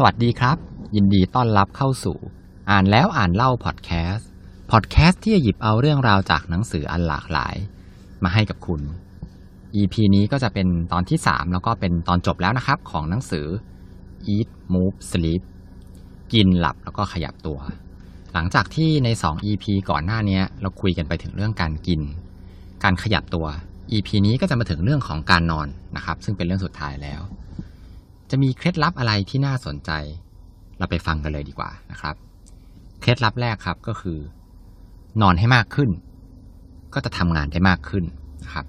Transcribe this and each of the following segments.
สวัสดีครับ ยินดีต้อนรับเข้าสู่ อ่านแล้วอ่านเล่าพอดแคสต์พอดแคสต์ที่จะหยิบเอาเรื่องราวจากหนังสืออันหลากหลาย มาให้กับคุณ EP นี้ก็จะเป็นตอนที่ 3 แล้วก็เป็นตอนจบแล้วนะครับ ของหนังสือ Eat Move Sleep กินหลับแล้วก็ขยับตัว หลังจากที่ใน 2 EP ก่อนหน้านี้เราคุยกันไปถึงเรื่องการกิน การขยับตัว EP นี้ก็จะมาถึงเรื่องของการนอนนะครับ ซึ่งเป็นเรื่องสุดท้ายแล้ว จะมีเคล็ดลับอะไรที่น่าสนใจ เราไปฟังกันเลยดีกว่านะครับ เคล็ดลับแรกครับก็คือ นอนให้มากขึ้น ก็จะทำงานได้มากขึ้นนะครับ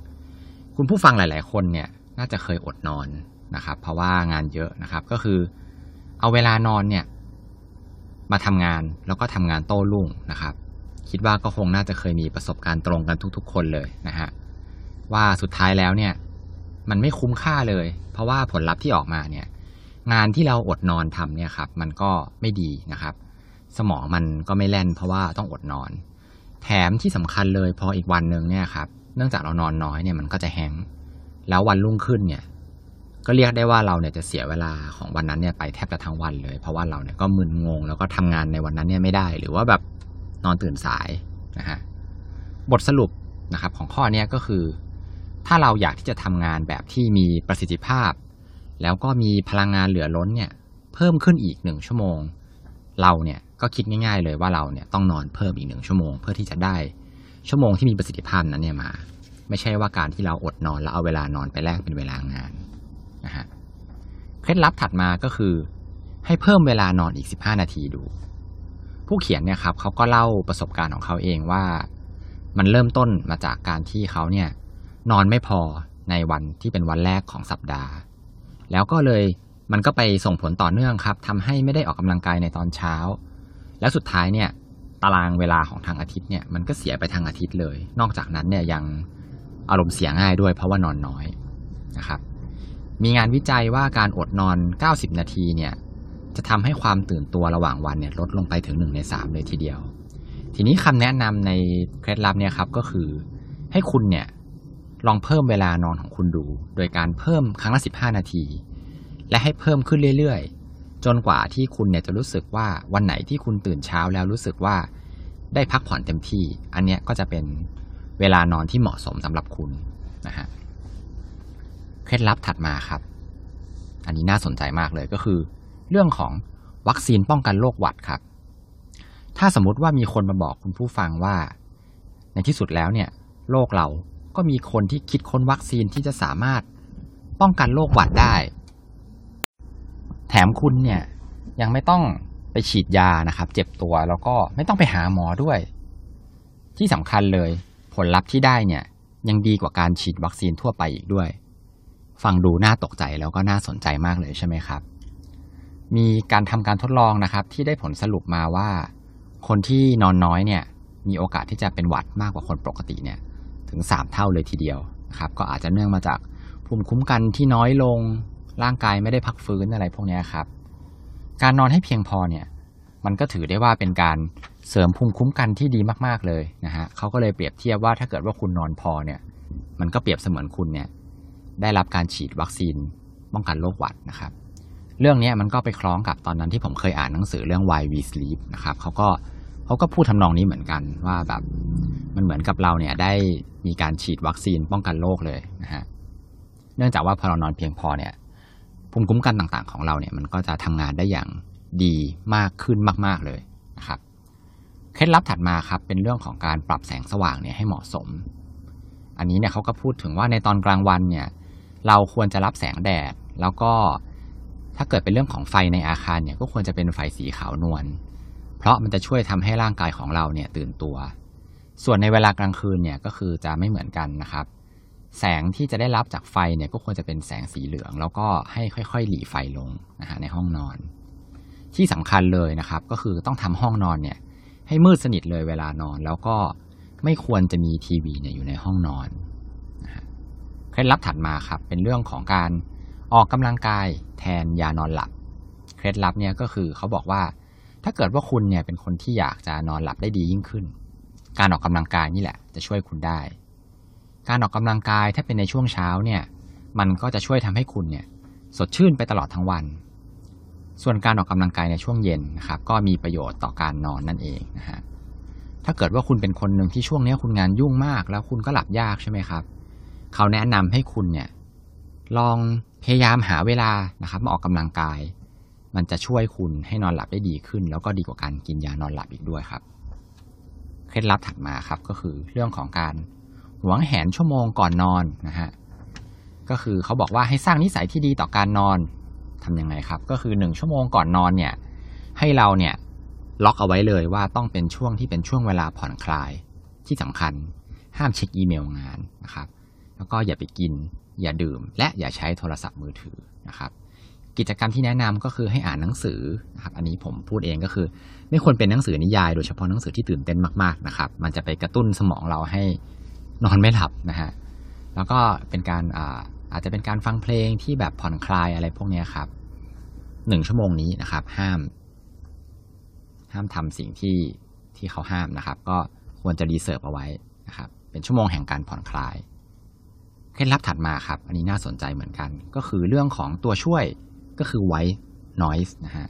คุณผู้ฟังหลาย ๆ คนเนี่ยน่าจะเคยอดนอนนะครับ เพราะว่างานเยอะนะครับ ก็คือ เอาเวลานอนเนี่ย มาทำงานแล้วก็ทำงานโต้รุ่งนะครับ คิดว่าก็คงน่าจะเคยมีประสบการณ์ตรงกันทุก ๆ คนเลยนะฮะว่าสุดท้ายแล้วเนี่ย มันไม่คุ้มค่าเลย เพราะว่าผลลัพธ์ที่ออกมาเนี่ย งานที่เราอดนอนทำเนี่ยครับ มันก็ไม่ดีนะครับ สมองมันก็ไม่แล่น เพราะว่าต้องอดนอน แถมที่สำคัญเลยพออีกวันหนึ่งเนี่ยครับ เนื่องจากเรานอนน้อยเนี่ยมันก็จะแห้งแล้ววันรุ่งขึ้นเนี่ย ก็เรียกได้ว่าเราเนี่ยจะเสียเวลาของวันนั้นเนี่ยไปแทบจะทั้งวันเลย เพราะว่าเราเนี่ยก็มึนงง แล้วก็ทำงานในวันนั้นเนี่ยไม่ได้ หรือว่าแบบนอนตื่นสายนะฮะบทสรุปนะครับของข้อเนี้ยก็คือ ถ้าเราอยากที่จะทำงานแบบที่มีประสิทธิภาพ แล้วก็มีพลังงานเหลือล้นเนี่ย เพิ่มขึ้นอีกหนึ่งชั่วโมง เราเนี่ยก็คิดง่าย ๆ เลยว่าเราเนี่ยต้องนอนเพิ่มอีกหนึ่งชั่วโมง เพื่อที่จะได้ชั่วโมงที่มีประสิทธิภาพนั้นเนี่ยมา ไม่ใช่ว่าการที่เราอดนอนแล้วเอาเวลานอนไปแลกเป็นเวลางานนะฮะเคล็ดลับถัดมาก็คือ ให้เพิ่มเวลานอนอีก 15 นาทีดู ผู้เขียนเนี่ยครับเขาก็เล่าประสบการณ์ของเขาเองว่า มันเริ่มต้นมาจากการที่เขาเนี่ย นอนไม่พอในวันที่เป็นวันแรกของสัปดาห์ แล้วก็เลยมันก็ไปส่งผลต่อเนื่องครับทำให้ไม่ได้ออกกำลังกายในตอนเช้า แล้วสุดท้ายเนี่ยตารางเวลาของทางอาทิตย์เนี่ยมันก็เสียไปทางอาทิตย์เลย นอกจากนั้นเนี่ยยังอารมณ์เสียง่ายด้วยเพราะว่านอนน้อยนะครับมีงานวิจัยว่าการอดนอน 90 นาทีเนี่ยจะทำให้ความตื่นตัวระหว่างวันเนี่ยลดลงไปถึง 1 ใน 3 เลยทีเดียว ทีนี้คำแนะนำในเคล็ดลับเนี่ยครับก็คือให้คุณเนี่ย ลองเพิ่มเวลานอนของคุณดู โดยการเพิ่มครั้งละ 15 นาที และให้เพิ่มขึ้นเรื่อยๆ จนกว่าที่คุณเนี่ยจะรู้สึกว่าวันไหนที่คุณตื่นเช้าแล้วรู้สึกว่าได้พักผ่อนเต็มที่ อันเนี้ยก็จะเป็นเวลานอนที่เหมาะสมสำหรับคุณนะฮะ เคล็ดลับถัดมาครับ อันนี้น่าสนใจมากเลยก็คือ เรื่องของวัคซีนป้องกันโรคหวัดครับ ถ้าสมมติว่ามีคนมาบอกคุณผู้ฟังว่า ในที่สุดแล้วเนี่ยโลกเรา ก็มีคนที่คิดค้นวัคซีนที่จะสามารถป้องกันโรคหวัดได้ แถมคุณเนี่ยยังไม่ต้องไปฉีดยานะครับ เจ็บตัวแล้วก็ไม่ต้องไปหาหมอด้วย ที่สำคัญเลยผลลัพธ์ที่ได้เนี่ยยังดีกว่าการฉีดวัคซีนทั่วไปอีกด้วย ฟังดูน่าตกใจแล้วก็น่าสนใจมากเลยใช่ไหมครับ มีการทำการทดลองนะครับ ที่ได้ผลสรุปมาว่า คนที่นอนน้อยเนี่ยมีโอกาสที่จะเป็นหวัดมากกว่าคนปกติเนี่ย ถึง 3 เท่าเลยทีเดียวครับก็อาจจะเนื่องมาจากภูมิคุ้มกันที่น้อยลงร่างกายไม่ได้พักฟื้นอะไรพวกนี้ครับ การนอนให้เพียงพอเนี่ยมันก็ถือได้ว่าเป็นการเสริมภูมิคุ้มกันที่ดีมากๆเลยนะฮะเขาก็เลยเปรียบเทียบว่าถ้าเกิดว่าคุณนอนพอเนี่ยมันก็เปรียบเสมือนคุณเนี่ยได้รับการฉีดวัคซีนป้องกันโรคหวัดนะครับ เรื่องนี้มันก็ไปคล้องกับตอนนั้นที่ผมเคยอ่านหนังสือเรื่อง Why We Sleep นะครับเขาก็เขาก็พูดทำนองนี้เหมือนกันว่าแบบมันเหมือนกับเราเนี่ยได้มีการฉีดวัคซีนป้องกันโรคเลยนะฮะเนื่องจากว่าพอเรานอนเพียงพอเนี่ยภูมิคุ้มกันต่างๆ ของเราเนี่ยมันก็จะทำงานได้อย่างดีมากขึ้นมาก ๆเลยนะครับเคล็ดลับถัดมาครับเป็นเรื่องของการปรับแสงสว่างเนี่ยให้เหมาะสม อันนี้เนี่ยเขาก็พูดถึงว่าในตอนกลางวันเนี่ยเราควรจะรับแสงแดด แล้วก็ถ้าเกิดเป็นเรื่องของไฟในอาคารเนี่ยก็ควรจะเป็นไฟสีขาวนวล เพราะมันจะช่วยทำให้ร่างกายของเราเนี่ยตื่นตัว ส่วนในเวลากลางคืนเนี่ยก็คือจะไม่เหมือนกันนะครับ แสงที่จะได้รับจากไฟเนี่ยก็ควรจะเป็นแสงสีเหลือง แล้วก็ให้ค่อยๆ หลีไฟลงนะฮะในห้องนอน ที่สำคัญเลยนะครับ ก็คือต้องทำห้องนอนเนี่ยให้มืดสนิทเลยเวลานอน แล้วก็ไม่ควรจะมีทีวีเนี่ยอยู่ในห้องนอนเคล็ดลับถัดมาครับเป็นเรื่องของการออกกำลังกายแทนยานอนหลับ เคล็ดลับเนี่ยก็คือเขาบอกว่า ถ้าเกิดว่าคุณเนี่ยเป็นคนที่อยากจะนอนหลับได้ดียิ่งขึ้น การออกกำลังกายนี่แหละ จะช่วยคุณได้ การออกกำลังกายถ้าเป็นในช่วงเช้าเนี่ยมันก็จะช่วยทำให้คุณเนี่ยสดชื่นไปตลอดทั้งวัน ส่วนการออกกำลังกายในช่วงเย็นนะครับก็มีประโยชน์ต่อการนอนนั่นเองนะฮะถ้าเกิดว่าคุณเป็นคนหนึ่งที่ช่วงนี้คุณงานยุ่งมาก แล้วคุณก็หลับยากใช่ไหมครับ เขาแนะนำให้คุณเนี่ยลองพยายามหาเวลานะครับมาออกกำลังกาย มันจะช่วยคุณให้นอนหลับได้ดีขึ้น แล้วก็ดีกว่าการกินยานอนหลับอีกด้วยครับ เคล็ดลับถัดมาครับก็คือเรื่องของการหวงแหนชั่วโมงก่อนนอนนะฮะก็คือเขาบอกว่าให้สร้างนิสัยที่ดีต่อการนอนทํำยังไงครับ ก็คือหนึ่งชั่วโมงก่อนนอนเนี่ย ให้เราเนี่ยล็อกเอาไว้เลยว่าต้องเป็นช่วงที่เป็นช่วงเวลาผ่อนคลายที่สำคัญ ห้ามเช็คอีเมลงานนะครับ แล้วก็อย่าไปกิน อย่าดื่ม และอย่าใช้โทรศัพท์มือถือนะครับ กิจกรรมที่แนะนำก็คือให้อ่านหนังสือนะครับอันนี้ผมพูดเองก็คือ ไม่ควรเป็นหนังสือนิยาย โดยเฉพาะหนังสือที่ตื่นเต้นมากๆนะครับมันจะไปกระตุ้นสมองเราให้นอนไม่หลับนะฮะแล้วก็เป็นการอาอาจจะเป็นการฟังเพลงที่แบบผ่อนคลายอะไรพวกนี้ครับหนึ่งชั่วโมงนี้นะครับ ห้าม ห้ามทำสิ่งที่ที่เขาห้ามนะครับ ก็ควรจะ reserve เอาไว้นะครับ เป็นชั่วโมงแห่งการผ่อนคลาย เคล็ดลับถัดมาครับ อันนี้น่าสนใจเหมือนกัน ก็คือเรื่องของตัวช่วย ก็คือ white noise นะฮะ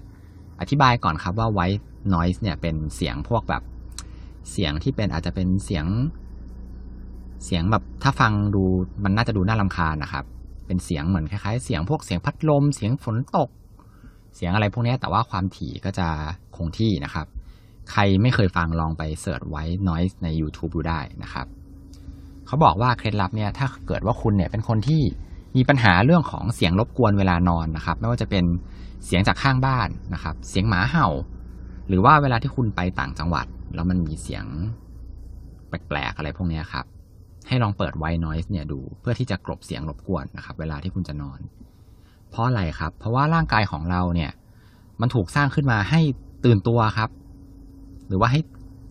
อธิบายก่อนครับว่า white noise เนี่ยเป็นเสียงพวกแบบเสียงที่เป็นอาจจะเป็นเสียง เสียงแบบถ้าฟังดูมันน่าจะดูน่ารำคาญนะครับ เป็นเสียงเหมือนคล้ายๆ เสียงพวกเสียงพัดลม เสียงฝนตก เสียงอะไรพวกนี้แต่ว่าความถี่ก็จะคงที่นะครับ ใครไม่เคยฟังลองไปเสิร์ชไว้ noise ใน YouTube ดูได้นะครับ เขาบอกว่าเคล็ดลับเนี่ยถ้าเกิดว่าคุณเนี่ยเป็นคนที่ มีปัญหาเรื่องของเสียงรบกวนเวลานอนนะครับ ไม่ว่าจะเป็นเสียงจากข้างบ้านนะครับ เสียงหมาเห่า หรือว่าเวลาที่คุณไปต่างจังหวัด แล้วมันมีเสียงแปลกๆอะไรพวกนี้ครับ ให้ลองเปิดไว n ์ noise เนี่ยดูเพื่อที่จะกลบเสียงรบกวนนะครับ เวลาที่คุณจะนอน เพราะอะไรครับ เพราะว่าร่างกายของเราเนี่ย มันถูกสร้างขึ้นมาให้ตื่นตัวครับ หรือว่าให้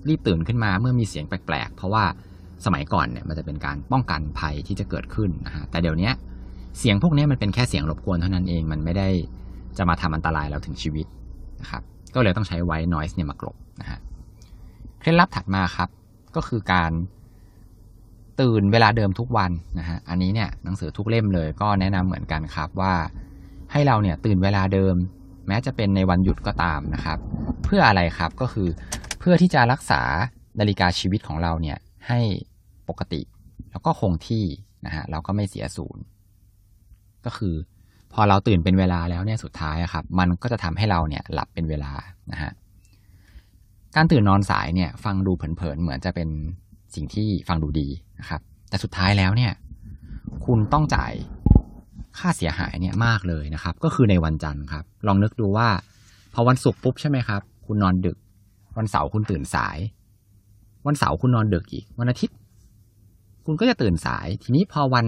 รีบตื่นขึ้นมาเมื่อมีเสียงแปลกๆ เพราะว่าสมัยก่อนเนี่ยมันจะเป็นการป้องกันภัยที่จะเกิดขึ้นนะฮะแต่เดี๋ยวนี้ เสียงพวกนี้มันเป็นแค่เสียงรบกวนเท่านั้นเอง มันไม่ได้จะมาทำอันตรายเราถึงชีวิตนะครับ ก็เลยต้องใช้ไว n ์ noise เนี่ยมากลบนะฮะ เคล็ดลับถัดมาครับ ก็คือการตื่นเวลาเดิมทุกวันนะฮะ อันนี้เนี่ยหนังสือทุกเล่มเลยก็แนะนำเหมือนกันครับว่าให้เราเนี่ยตื่นเวลาเดิม แม้จะเป็นในวันหยุดก็ตามนะครับ เพื่ออะไรครับก็คือเพื่อที่จะรักษานาฬิกาชีวิตของเราเนี่ยให้ปกติ แล้วก็คงที่นะฮะแล้วก็ไม่เสียศูนย์ ก็คือ พอเราตื่นเป็นเวลาแล้วเนี่ยสุดท้ายครับ มันก็จะทำให้เราเนี่ยหลับเป็นเวลานะฮะการตื่นนอนสายเนี่ยฟังดูเผินๆเหมือนจะเป็นสิ่งที่ฟังดูดีนะครับ แต่สุดท้ายแล้วเนี่ย คุณต้องจ่ายค่าเสียหายเนี่ยมากเลยนะครับ ก็คือในวันจันทร์ครับ ลองนึกดูว่า พอวันศุกร์ปุ๊บใช่ไหมครับ คุณนอนดึก วันเสาร์คุณตื่นสาย วันเสาร์คุณนอนดึกอีก วันอาทิตย์ คุณก็จะตื่นสาย ทีนี้พอวัน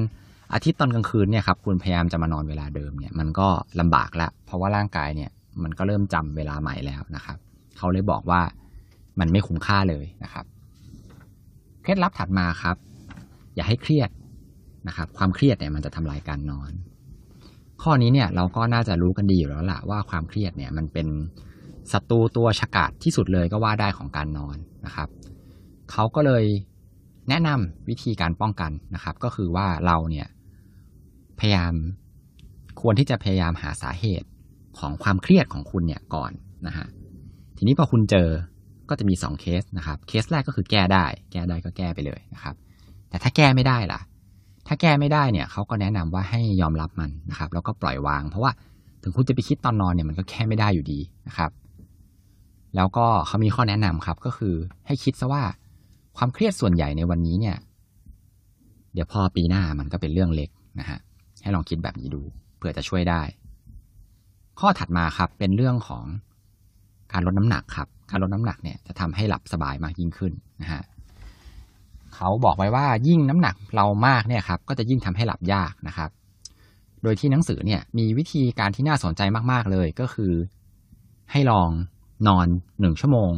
อาทิตย์ตอนกลางคืนเนี่ยครับคุณพยายามจะมานอนเวลาเดิมเนี่ยมันก็ลำบากละเพราะว่าร่างกายเนี่ยมันก็เริ่มจำเวลาใหม่แล้วนะครับ เขาเลยบอกว่ามันไม่คุ้มค่าเลยนะครับ เคล็ดลับถัดมาครับ อย่าให้เครียดนะครับ ความเครียดเนี่ยมันจะทำลายการนอน ข้อนี้เนี่ยเราก็น่าจะรู้กันดีอยู่แล้วล่ะว่าความเครียดเนี่ยมันเป็นศัตรูตัวฉกาจที่สุดเลยก็ว่าได้ของการนอนนะครับ เขาก็เลยแนะนำวิธีการป้องกันนะครับ ก็คือว่าเราเนี่ย พยายาม ควรที่จะพยายามหาสาเหตุของความเครียดของคุณเนี่ยก่อนนะฮะทีนี้พอคุณเจอก็จะมี 2 เคสนะครับ เคสแรกก็คือแก้ได้ แก้ได้ก็แก้ไปเลยนะครับ แต่ถ้าแก้ไม่ได้ล่ะ ถ้าแก้ไม่ได้เนี่ยเขาก็แนะนำว่าให้ยอมรับมันนะครับ แล้วก็ปล่อยวาง เพราะว่าถึงคุณจะไปคิดตอนนอนเนี่ยมันก็แก้ไม่ได้อยู่ดีนะครับ แล้วก็เขามีข้อแนะนำครับ ก็คือให้คิดซะว่าความเครียดส่วนใหญ่ในวันนี้เนี่ย เดี๋ยวพอปีหน้ามันก็เป็นเรื่องเล็กนะฮะ ให้ลองคิดแบบนี้ดูเผื่อจะช่วยได้ ข้อถัดมาครับเป็นเรื่องของการลดน้ำหนักครับ การลดน้ำหนักเนี่ยจะทำให้หลับสบายมากยิ่งขึ้นนะฮะเขาบอกไว้ว่ายิ่งน้ำหนักเรามากเนี่ยครับก็จะยิ่งทำให้หลับยากนะครับ โดยที่หนังสือเนี่ยมีวิธีการที่น่าสนใจมาก ๆ เลยก็คือ ให้ลองนอนหนึ่งชั่วโมง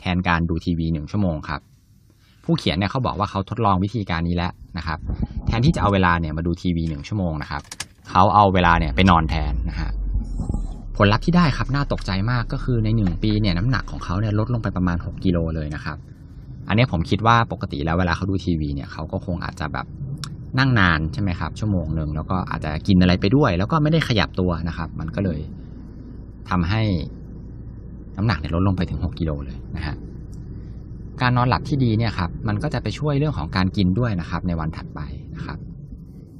แทนการดูทีวีหนึ่งชั่วโมงครับ ผู้เขียนเนี่ยเขาบอกว่าเขาทดลองวิธีการนี้แล้วนะครับ แทนที่จะเอาเวลาเนี่ยมาดูทีวีหนึ่งชั่วโมงนะครับเขาเอาเวลาเนี่ยไปนอนแทนนะฮะผลลัพธ์ที่ได้ครับน่าตกใจมากก็คือในหนึ่งปีเนี่ยน้ำหนักของเขาเนี่ยลดลงไปประมาณ 6กิโลเลยนะครับ อันนี้ผมคิดว่าปกติแล้วเวลาเขาดูทีวีเนี่ยเขาก็คงอาจจะแบบนั่งนานใช่ไหมครับชั่วโมงหนึ่งแล้วก็อาจจะกินอะไรไปด้วย แล้วก็ไม่ได้ขยับตัวนะครับ มันก็เลยทำให้น้ำหนักเนี่ยลดลงไปถึง 6กิโลเลยนะฮะการนอนหลับที่ดีเนี่ยครับมันก็จะไปช่วยเรื่องของการกินด้วยนะครับ ในวันถัดไป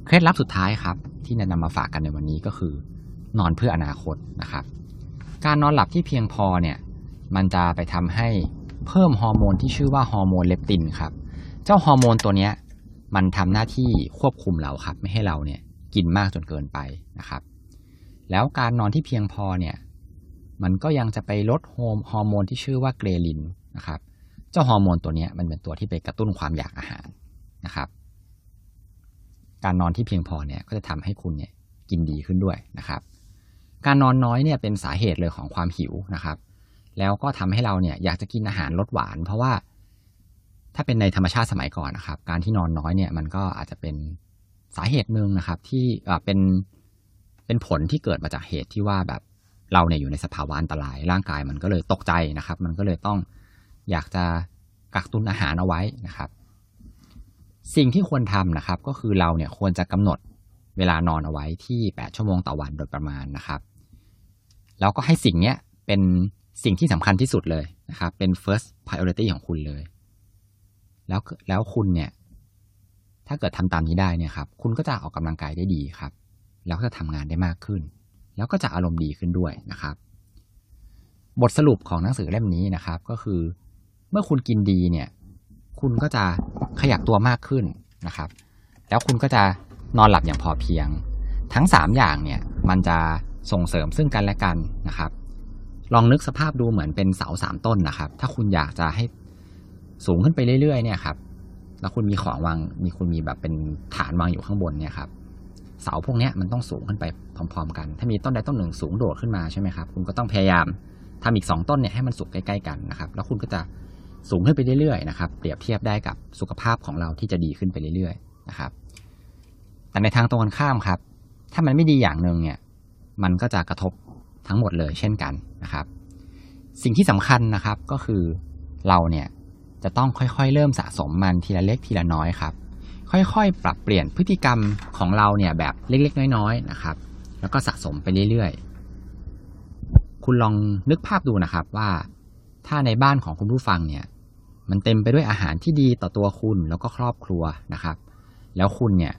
เคล็ดลับสุดท้ายครับ ที่นำมาฝากกันในวันนี้ก็คือ นอนเพื่ออนาคตนะครับ การนอนหลับที่เพียงพอเนี่ยมันจะไปทำให้เพิ่มฮอร์โมนที่ชื่อว่าฮอร์โมนเลปตินครับ เจ้าฮอร์โมนตัวเนี้ยมันทำหน้าที่ควบคุมเราครับ ไม่ให้เราเนี่ยกินมากจนเกินไปนะครับ แล้วการนอนที่เพียงพอเนี่ยมันก็ยังจะไปลดฮอร์โมนที่ชื่อว่า ghrelin นะครับ เจ้าฮอร์โมนตัวนี้มันเป็นตัวที่ไปกระตุ้นความอยากอาหารนะครับ การนอนที่เพียงพอเนี่ยก็จะทำให้คุณเนี่ยกินดีขึ้นด้วยนะครับ การนอนน้อยเนี่ยเป็นสาเหตุเลยของความหิวนะครับ แล้วก็ทำให้เราเนี่ยอยากจะกินอาหารรสหวาน เพราะว่า ถ้าเป็นในธรรมชาติสมัยก่อนนะครับ การที่นอนน้อยเนี่ยมันก็อาจจะเป็นสาเหตุหนึ่งนะครับ ที่เป็นเป็นผลที่เกิดมาจากเหตุที่ว่าแบบเราเนี่ยอยู่ในสภาวะอันตราย ร่างกายมันก็เลยตกใจนะครับ มันก็เลยต้องอยากจะกักตุนอาหารเอาไว้นะครับ สิ่งที่ควรทำนะครับ ก็คือเราเนี่ยควรจะกำหนดเวลานอนเอาไว้ที่ 8 ชั่วโมงต่อวันโดยประมาณนะครับแล้วก็ให้สิ่งเนี้ยเป็นสิ่งที่สำคัญที่สุดเลยนะครับ เป็น first priority ของคุณเลย แล้วแล้วคุณเนี่ย ถ้าเกิดทำตามนี้ได้เนี่ยครับ คุณก็จะออกกำลังกายได้ดีครับ แล้วก็จะทำงานได้มากขึ้น แล้วก็จะอารมณ์ดีขึ้นด้วยนะครับ บทสรุปของหนังสือเล่มนี้นะครับ ก็คือ เมื่อคุณกินดีเนี่ย คุณก็จะขยับตัวมากขึ้นนะครับ แล้วคุณก็จะนอนหลับอย่างพอเพียง ทั้งสามอย่างเนี่ยมันจะส่งเสริมซึ่งกันและกันนะครับ ลองนึกสภาพดูเหมือนเป็นเสาสามต้นนะครับ ถ้าคุณอยากจะให้สูงขึ้นไปเรื่อยๆเนี่ยครับ แล้วคุณมีของวางมีคุณมีแบบเป็นฐานวางอยู่ข้างบนเนี่ยครับ เสาพวกนี้มันต้องสูงขึ้นไปพร้อม ๆ กัน ถ้ามีต้นใดต้นหนึ่งสูงโดดขึ้นมาใช่ไหมครับ คุณก็ต้องพยายามทำอีกสองต้นเนี่ยให้มันสูงใกล้ ๆ กันนะครับ แล้วคุณก็จะ สูงขึ้นไปเรื่อยๆนะครับ เปรียบเทียบได้กับสุขภาพของเราที่จะดีขึ้นไปเรื่อยๆนะครับ แต่ในทางตรงกันข้ามครับ ถ้ามันไม่ดีอย่างหนึ่งเนี่ย มันก็จะกระทบทั้งหมดเลยเช่นกันนะครับ สิ่งที่สำคัญนะครับก็คือเราเนี่ยจะต้องค่อยๆ เริ่มสะสมมันทีละเล็กทีละน้อยครับ ค่อยๆ ปรับเปลี่ยนพฤติกรรมของเราเนี่ยแบบเล็กๆ น้อยๆนะครับ แล้วก็สะสมไปเรื่อยๆ คุณลองนึกภาพดูนะครับว่า ถ้าในบ้านของคุณผู้ฟังเนี่ย มันเต็มไปด้วยอาหารที่ดีต่อตัวคุณแล้วก็ครอบครัวนะครับ แล้วคุณเนี่ย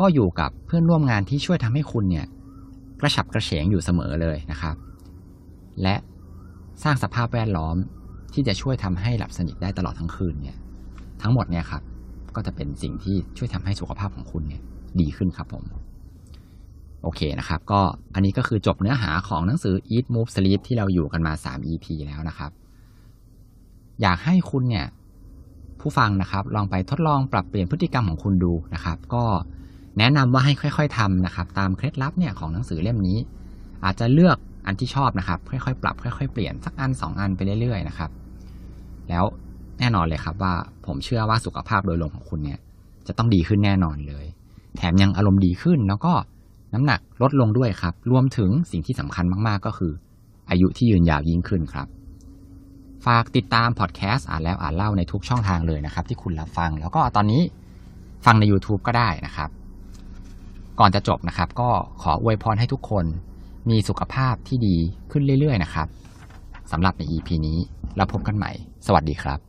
ก็อยู่กับเพื่อนร่วมงานที่ช่วยทำให้คุณเนี่ย กระฉับกระเฉงอยู่เสมอเลยนะครับ และสร้างสภาพแวดล้อมที่จะช่วยทำให้หลับสนิทได้ตลอดทั้งคืนเนี่ย ทั้งหมดเนี่ยครับ ก็จะเป็นสิ่งที่ช่วยทำให้สุขภาพของคุณเนี่ย ดีขึ้นครับผมโอเคนะครับ ก็อันนี้ก็คือจบเนื้อหาของหนังสือ Eat Move Sleep ที่เราอยู่กันมา 3 EP แล้วนะครับ อยากให้คุณเนี่ย ผู้ฟังนะครับ ลองไปทดลองปรับเปลี่ยนพฤติกรรมของคุณดูนะครับ ก็แนะนำว่าให้ค่อย ๆทำนะครับ ตามเคล็ดลับเนี่ยของหนังสือเล่มนี้ อาจจะเลือกอันที่ชอบนะครับ ค่อยๆ ปรับ ค่อย ๆ เปลี่ยนสักอัน 2 อันไปเรื่อยๆนะครับ แล้วแน่นอนเลยครับว่าผมเชื่อว่าสุขภาพโดยรวมของคุณเนี่ย จะต้องดีขึ้นแน่นอนเลย แถมยังอารมณ์ดีขึ้นแล้วก็น้ำหนักลดลงด้วยครับ รวมถึงสิ่งที่สำคัญมากๆก็คือ อายุที่ยืนยาวยิ่งขึ้นครับ ฝากติดตามพอดแคสต์อ่านแล้วอ่านเล่าในทุกช่องทางเลยนะครับ ที่คุณรับฟัง แล้วก็ตอนนี้ฟังใน YouTube ก็ได้นะครับ ก่อนจะจบนะครับ ก็ขออวยพรให้ทุกคนมีสุขภาพที่ดีขึ้นเรื่อยๆนะครับสำหรับใน EP นี้เราพบกันใหม่ สวัสดีครับ